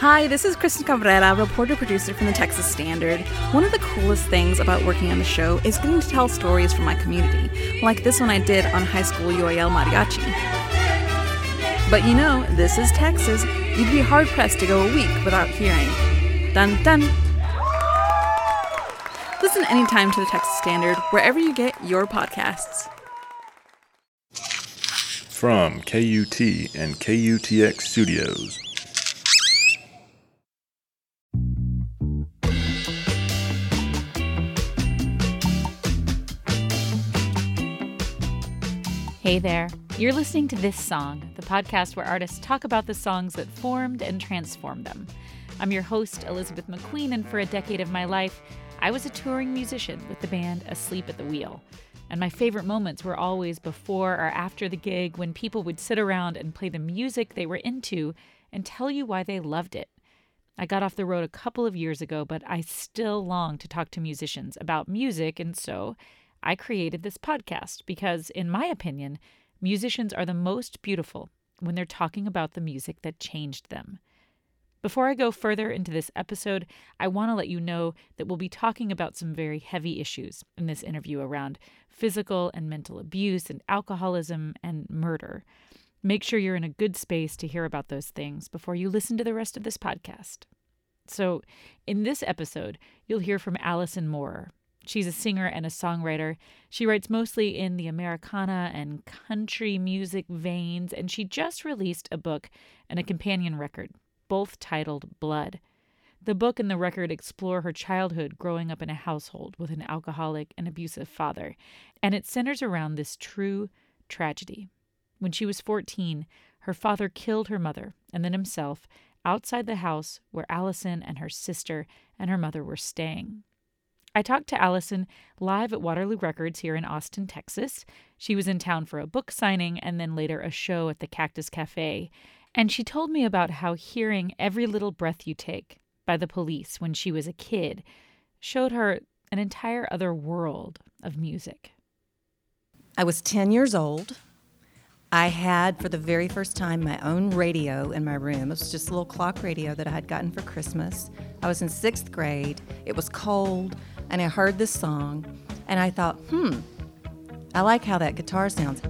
Hi, this is Kristen Cabrera, reporter producer from the Texas Standard. One of the coolest things about working on the show is getting to tell stories from my community, like this one I did on high school UIL mariachi. But you know, this is Texas. You'd be hard pressed to go a week without hearing. Dun dun. Listen anytime to the Texas Standard, wherever you get your podcasts. From KUT and KUTX Studios. Hey there. You're listening to This Song, the podcast where artists talk about the songs that formed and transformed them. I'm your host, Elizabeth McQueen, and for a decade of my life, I was a touring musician with the band Asleep at the Wheel. And my favorite moments were always before or after the gig when people would sit around and play the music they were into and tell you why they loved it. I got off the road a couple of years ago, but I still long to talk to musicians about music, and so I created this podcast because, in my opinion, musicians are the most beautiful when they're talking about the music that changed them. Before I go further into this episode, I want to let you know that we'll be talking about some very heavy issues in this interview around physical and mental abuse and alcoholism and murder. Make sure you're in a good space to hear about those things before you listen to the rest of this podcast. So, in this episode, you'll hear from Allison Moorer, She's a singer and a songwriter. She writes mostly in the Americana and country music veins, and she just released a book and a companion record, both titled Blood. The book and the record explore her childhood growing up in a household with an alcoholic and abusive father, and it centers around this true tragedy. When she was 14, her father killed her mother and then himself outside the house where Allison and her sister and her mother were staying. I talked to Allison live at Waterloo Records here in Austin, Texas. She was in town for a book signing and then later a show at the Cactus Cafe. And she told me about how hearing Every Little Breath You Take by the police when she was a kid showed her an entire other world of music. I was 10 years old. I had, for the very first time, my own radio in my room. It was just a little clock radio that I had gotten for Christmas. I was in sixth grade. It was cold and I heard this song and I thought, hmm, I like how that guitar sounds.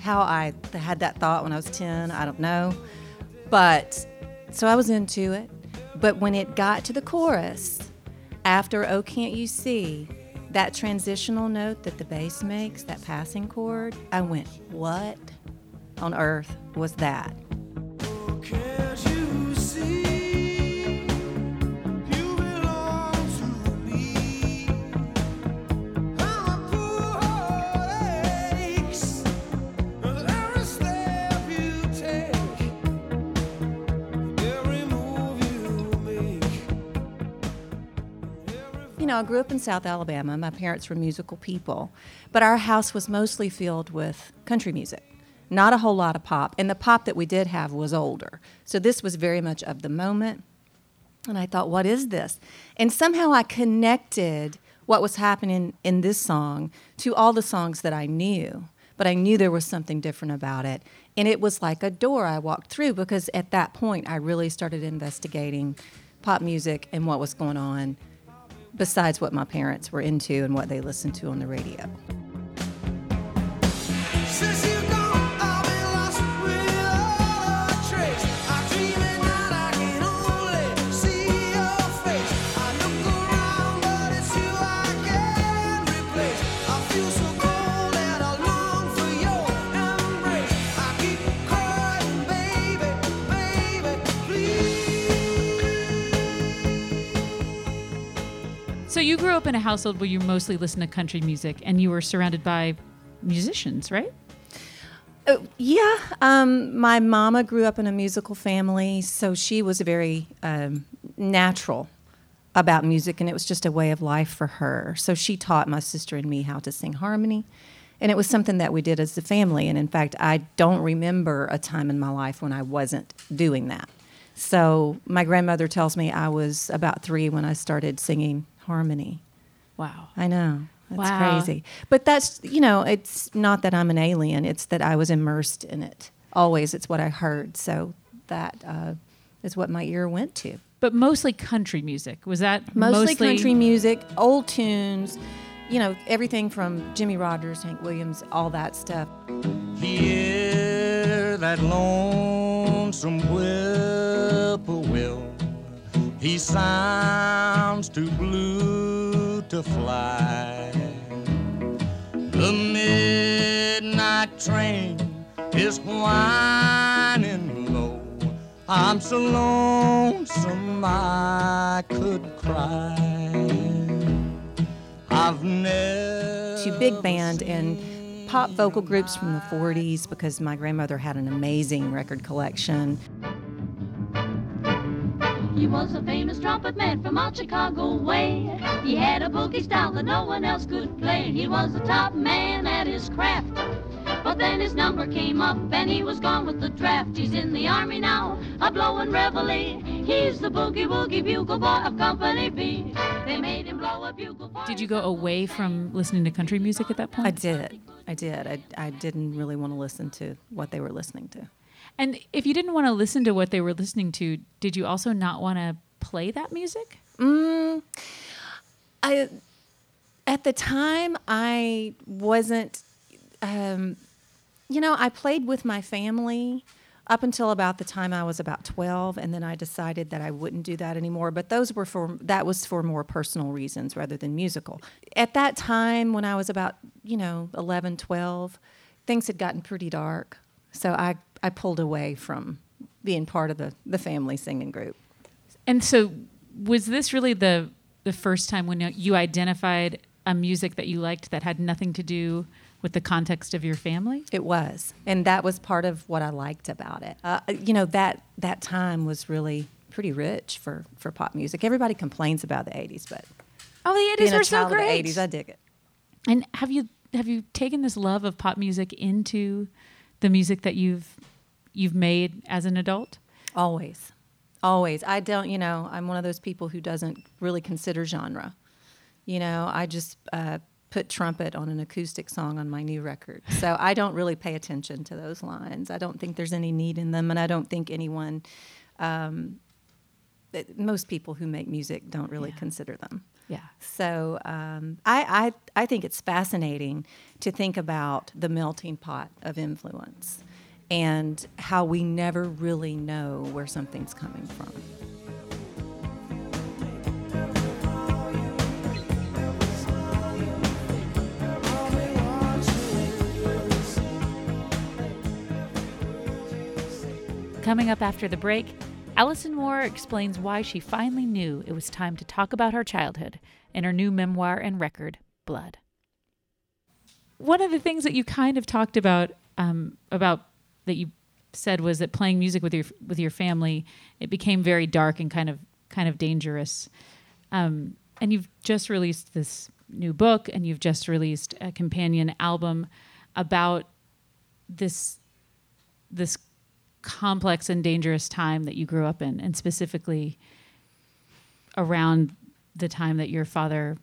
How I had that thought when I was 10, I don't know. But so I was into it. But when it got to the chorus, after Oh Can't You See, that transitional note that the bass makes, that passing chord, I went, What on earth was that? Know, I grew up in South Alabama. My parents were musical people, but our house was mostly filled with country music, not a whole lot of pop. And the pop that we did have was older. So this was very much of the moment. And I thought, what is this? And somehow I connected what was happening in this song to all the songs that I knew. But I knew there was something different about it. And it was like a door I walked through because at that point I really started investigating pop music and what was going on besides what my parents were into and what they listened to on the radio. Grew up in a household where you mostly listened to country music and you were surrounded by musicians, right? Uh, yeah, um, my mama grew up in a musical family, so she was very um, natural about music, and it was just a way of life for her. So she taught my sister and me how to sing harmony, and it was something that we did as a family. And in fact, I don't remember a time in my life when I wasn't doing that. So my grandmother tells me I was about three when I started singing harmony. Wow. I know. That's Wow. crazy. But that's, you know, it's not that I'm an alien, it's that I was immersed in it. Always, it's what I heard. So that uh, is what my ear went to. But mostly country music. Was that Mostly, country music, old tunes, you know, everything from Jimmie Rodgers, Hank Williams, all that stuff. Hear that lonesome whippoorwill. He sounds too blue to fly. The midnight train is whining low. I'm so lonesome I could cry. I've never to big band and pop vocal groups from the 40s because my grandmother had an amazing record collection. He was a famous trumpet man from out Chicago way. He had a boogie style that no one else could play. He was the top man at his craft. But then his number came up and he was gone with the draft. He's in the army now, a blowin' reveille. He's the boogie woogie bugle boy of Company B. They made him blow a bugle. for Did you go away from listening to country music at that point? I did. I did. I, I didn't really want to listen to what they were listening to. And if you didn't want to listen to what they were listening to, did you also not want to play that music? I at the time I wasn't um, you know, I played with my family up until about the time I was about 12 and then I decided that I wouldn't do that anymore, but those were for that was for more personal reasons rather than musical. At that time when I was about, you know, 11, 12, things had gotten pretty dark. So I I pulled away from being part of the the family singing group. And so, was this really the the first time when you identified a music that you liked that had nothing to do with the context of your family? It was, and that was part of what I liked about it. Uh, you know that that time was really pretty rich for for pop music. Everybody complains about the '80s, but Oh, the being eighties a were so great. of the '80s, I dig it. And have you have you taken this love of pop music into the music that you've you've made as an adult? Always, always. I don't. You know, I'm one of those people who doesn't really consider genre. You know, I just uh, put trumpet on an acoustic song on my new record, so I don't really pay attention to those lines. I don't think there's any need in them, and I don't think anyone. Um, that- most people who make music don't really Yeah. consider them. Yeah. So um, I, I, I think it's fascinating to think about the melting pot of influence and how we never really know where something's coming from. Coming up after the break, Allison Moorer explains why she finally knew it was time to talk about her childhood in her new memoir and record, Blood. One of the things that you kind of talked about um, about that you said was that playing music with your with your family it became very dark and kind of kind of dangerous. Um, and you've just released this new book and you've just released a companion album about this this complex and dangerous time that you grew up in, and specifically around the time that your father.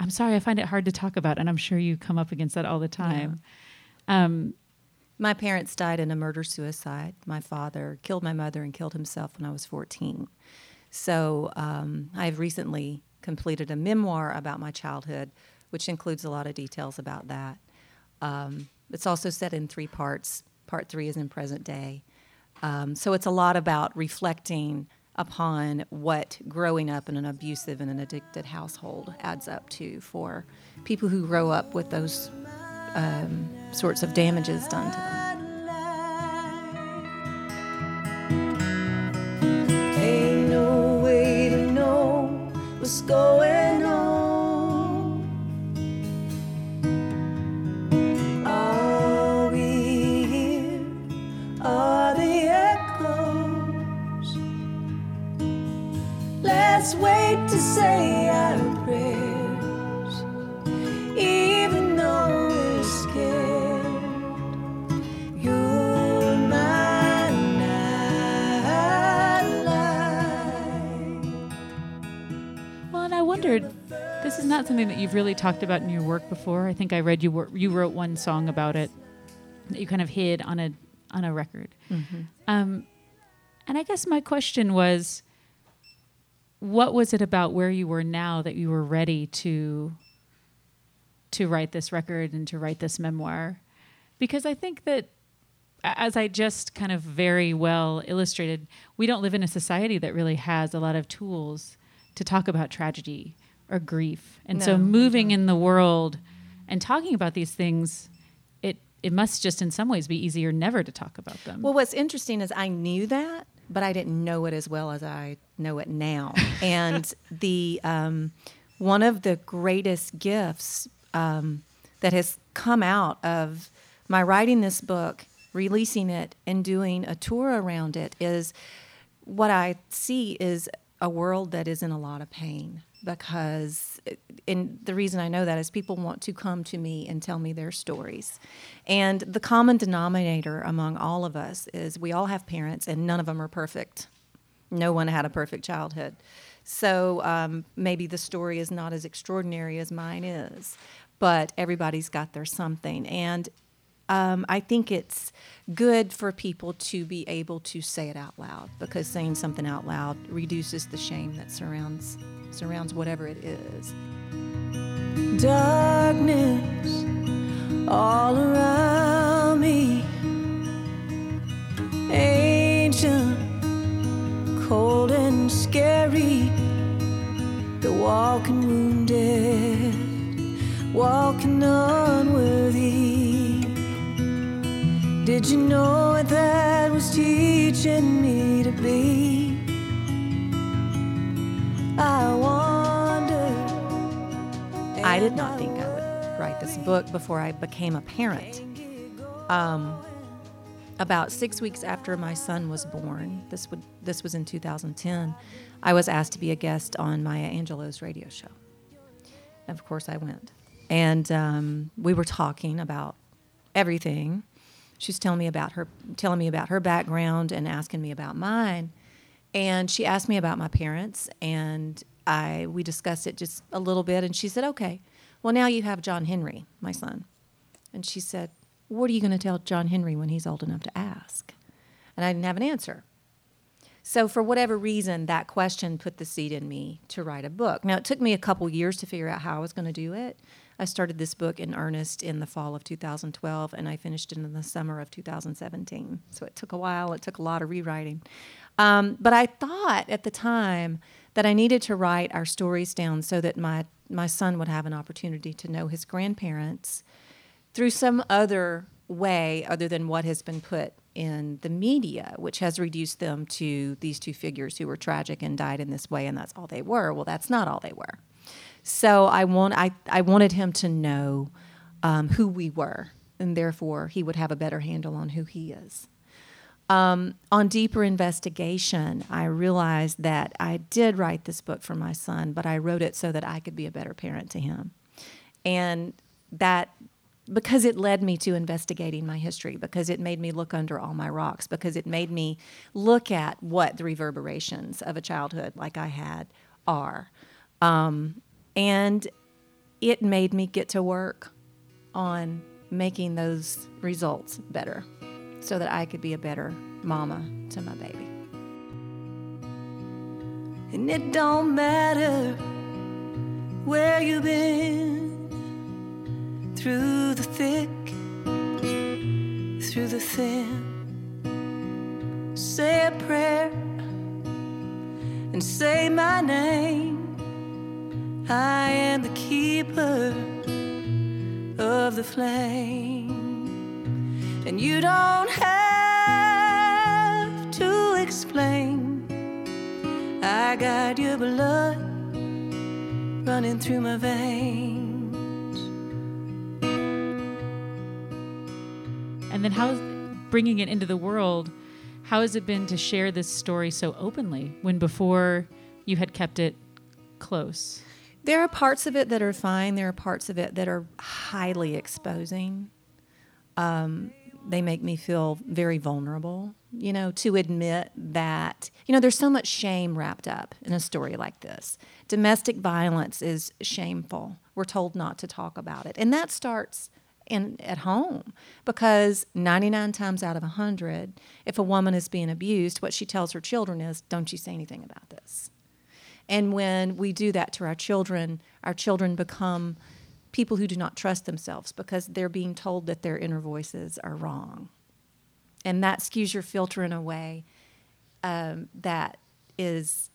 I'm sorry, I find it hard to talk about, and I'm sure you come up against that all the time. Um, My parents died in a murder suicide. My father killed my mother and killed himself when I was 14. So um, I've recently completed a memoir about my childhood, which includes a lot of details about that. Um, it's also set in three parts. Part three is in present day. Um, so it's a lot about reflecting upon what growing up in an abusive and an addicted household adds up to for people who grow up with those um, sorts of damages done to them. What's going you've really talked about in your work before. I think I read you wor- you wrote one song about it that you kind of hid on a on a record. Um, and I guess my question was, what was it about where you were now that you were ready to to write this record and to write this memoir? Because I think that as I just kind of very well illustrated, we don't live in a society that really has a lot of tools to talk about tragedy or grief. And so No, we moving in the world and talking about these things, it it must just in some ways be easier never to talk about them. Well, what's interesting is I knew that, but I didn't know it as well as I know it now. and the um, one of the greatest gifts um, that has come out of my writing this book, releasing it, and doing a tour around it is what I see is a world that is in a lot of pain because and the reason I know that is people want to come to me and tell me their stories. And the common denominator among all of us is we all have parents and none of them are perfect. No one had a perfect childhood. So um, maybe the story is not as extraordinary as mine is, but everybody's got their something. And um, I think it's good for people to be able to say it out loud because saying something out loud reduces the shame that surrounds surrounds whatever it is. darkness all around before I became a parent. Um, about six weeks after my son was born, this would this was in 2010. I was asked to be a guest on Maya Angelou's radio show. Of course, I went, and um, we were talking about everything. She's telling me about her, telling me about her background, and asking me about mine. And she asked me about my parents, and I we discussed it just a little bit. And she said, "Okay, well now you have John Henry, my son." And she said, "What are you going to tell John Henry when he's old enough to ask?" And I didn't have an answer. So for whatever reason, that question put the seed in me to write a book. Now it took me a couple years to figure out how I was going to do it. I started this book in earnest in the fall of 2012, and I finished it in the summer of 2017. So it took a while. It took a lot of rewriting. Um, but I thought at the time that I needed to write our stories down so that my my son would have an opportunity to know his grandparents through some other way other than what has been put in the media, which has reduced them to these two figures who were tragic and died in this way, and that's all they were. Well, that's not all they were. So I want I, I wanted him to know um, who we were, and therefore he would have a better handle on who he is. Um, on deeper investigation, I realized that I did write this book for my son, but I wrote it so that I could be a better parent to him. And that because it led me to investigating my history, because it made me look under all my rocks, because it made me look at what the reverberations of a childhood like I had are. Um, and it made me get to work on making those results better so that I could be a better mama to my baby. And it don't matter where you've been through the thick, through the thin. Say a prayer and say my name. I am the keeper of the flame. And you don't have to explain. I got your blood running through my veins. And then how's bringing it into the world? How has it been to share this story so openly when before you had kept it close? There are parts of it that are fine. There are parts of it that are highly exposing. Um, they make me feel very vulnerable. you know, to admit that, you know, there's so much shame wrapped up in a story like this. Domestic violence is shameful. We're told not to talk about it. And that starts in at home because 99 times out of 100, if a woman is being abused, what she tells her children is, "Don't you say anything about this." And when we do that to our children, our children become people who do not trust themselves because they're being told that their inner voices are wrong. And that skews your filter in a way um, that is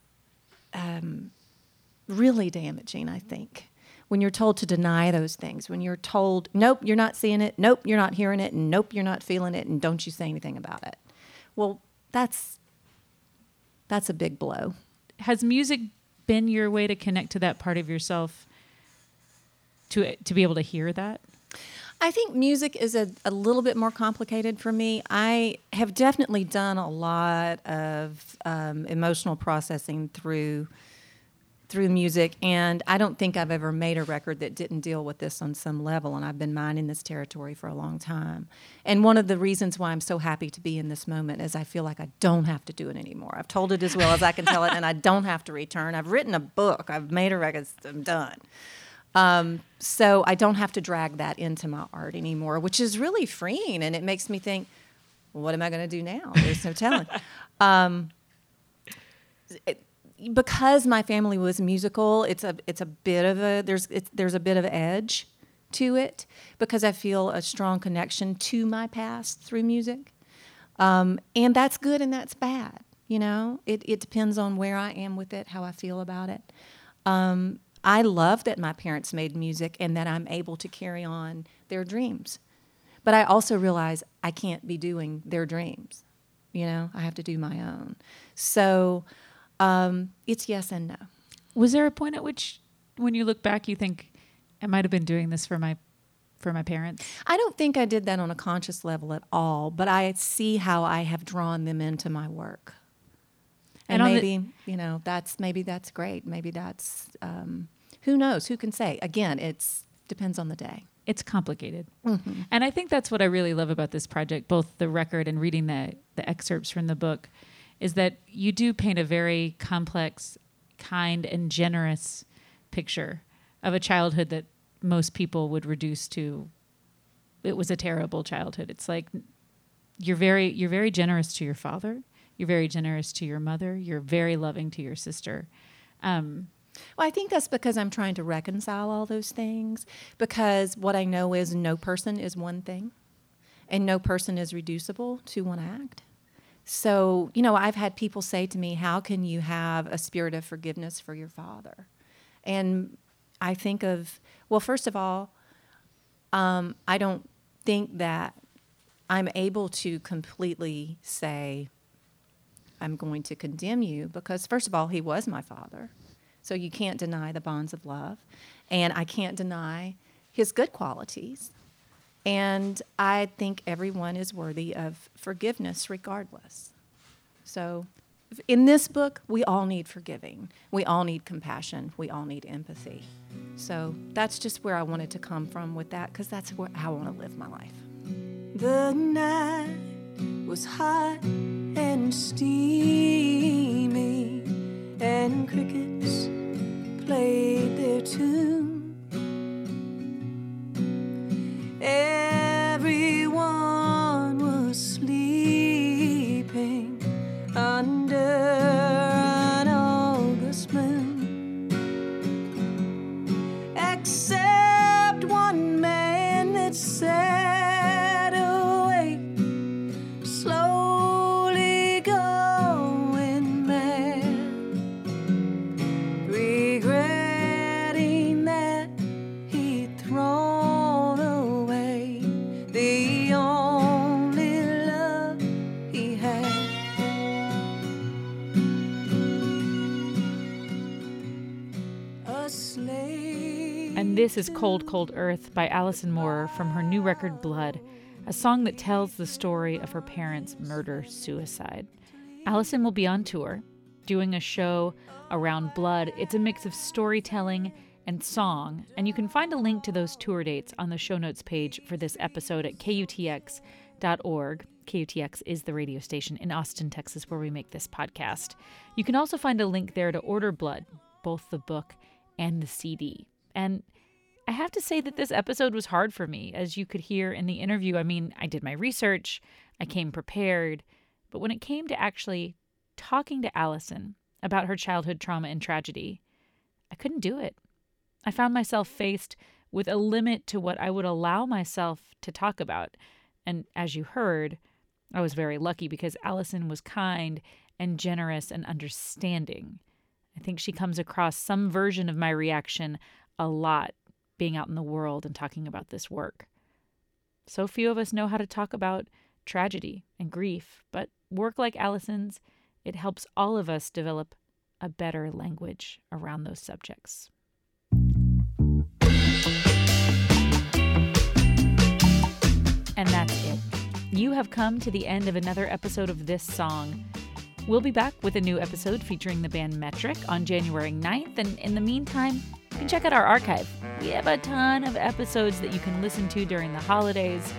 um, really damaging, I think. When you're told to deny those things, when you're told, nope, you're not seeing it, nope, you're not hearing it, and nope, you're not feeling it, and don't you say anything about it. Well, that's that's a big blow. Has music been your way to connect to that part of yourself to to be able to hear that? I think music is a, a little bit more complicated for me. I have definitely done a lot of um, emotional processing through through music, and I don't think I've ever made a record that didn't deal with this on some level. And I've been mining this territory for a long time. And one of the reasons why I'm so happy to be in this moment is I feel like I don't have to do it anymore. I've told it as well as I can tell it, and I don't have to return. I've written a book. I've made a record. I'm done. Um, so I don't have to drag that into my art anymore, which is really freeing. And it makes me think, well, what am I going to do now? There's no telling. um, it, because my family was musical, it's a it's a bit of a there's it's, there's a bit of edge to it because I feel a strong connection to my past through music, um, and that's good and that's bad. You know, it it depends on where I am with it, how I feel about it. Um, I love that my parents made music and that I'm able to carry on their dreams. But I also realize I can't be doing their dreams. You know, I have to do my own. So um, it's yes and no. Was there a point at which, when you look back, you think I might have been doing this for my for my parents? I don't think I did that on a conscious level at all, but I see how I have drawn them into my work. And, And on the- maybe, you know, that's maybe that's great. Maybe that's um, who knows? Who can say? Again, it's depends on the day. It's complicated, and I think that's what I really love about this project, both the record and reading the the excerpts from the book, is that you do paint a very complex, kind, and generous picture of a childhood that most people would reduce to it was a terrible childhood. It's like you're very you're very generous to your father, you're very generous to your mother, you're very loving to your sister. Um, Well, I think that's because I'm trying to reconcile all those things. Because what I know is no person is one thing, and no person is reducible to one act. So, you know, I've had people say to me, How can you have a spirit of forgiveness for your father? And I think of, well, first of all, um, I don't think that I'm able to completely say, I'm going to condemn you because, first of all, he was my father. So you can't deny the bonds of love. And I can't deny his good qualities. And I think everyone is worthy of forgiveness regardless. So in this book, we all need forgiving. We all need compassion. We all need empathy. So that's just where I wanted to come from with that because that's where, I want to live my life. The night was hot and steamy, and crickets played their tune. This is Cold, Cold Earth by Allison Moorer from her new record Blood, a song that tells the story of her parents' murder suicide. Allison will be on tour doing a show around blood. It's a mix of storytelling and song, and you can find a link to those tour dates on the show notes page for this episode at kutx.org. KUTX is the radio station in Austin, Texas, where we make this podcast. You can also find a link there to order Blood, both the book and the CD. And I have to say that this episode was hard for me. As you could hear in the interview, I mean, I did my research, I came prepared, but when it came to actually talking to Allison about her childhood trauma and tragedy, I couldn't do it. I found myself faced with a limit to what I would allow myself to talk about. And as you heard, I was very lucky because Allison was kind and generous and understanding. I think she comes across some version of my reaction a lot being out in the world and talking about this work. So few of us know how to talk about tragedy and grief, but work like Allison's, it helps all of us develop a better language around those subjects. And that's it. You have come to the end of another episode of This Song. We'll be back with a new episode featuring the band Metric on January 9th, and in the meantime, you can check out our archive. We have a ton of episodes that you can listen to during the holidays.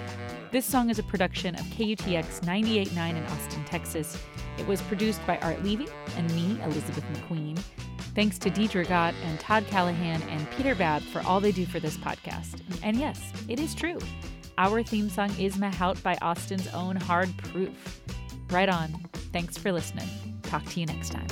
This song is a production of KUTX 98.9 in Austin, Texas. It was produced by Art Levy and me, Elizabeth McQueen. Thanks to Deidre Gott and Todd Callahan and Peter Babb for all they do for this podcast. And yes, it is true. Our theme song is Mahout by Austin's own Hard Proof. Right on. Thanks for listening. Talk to you next time.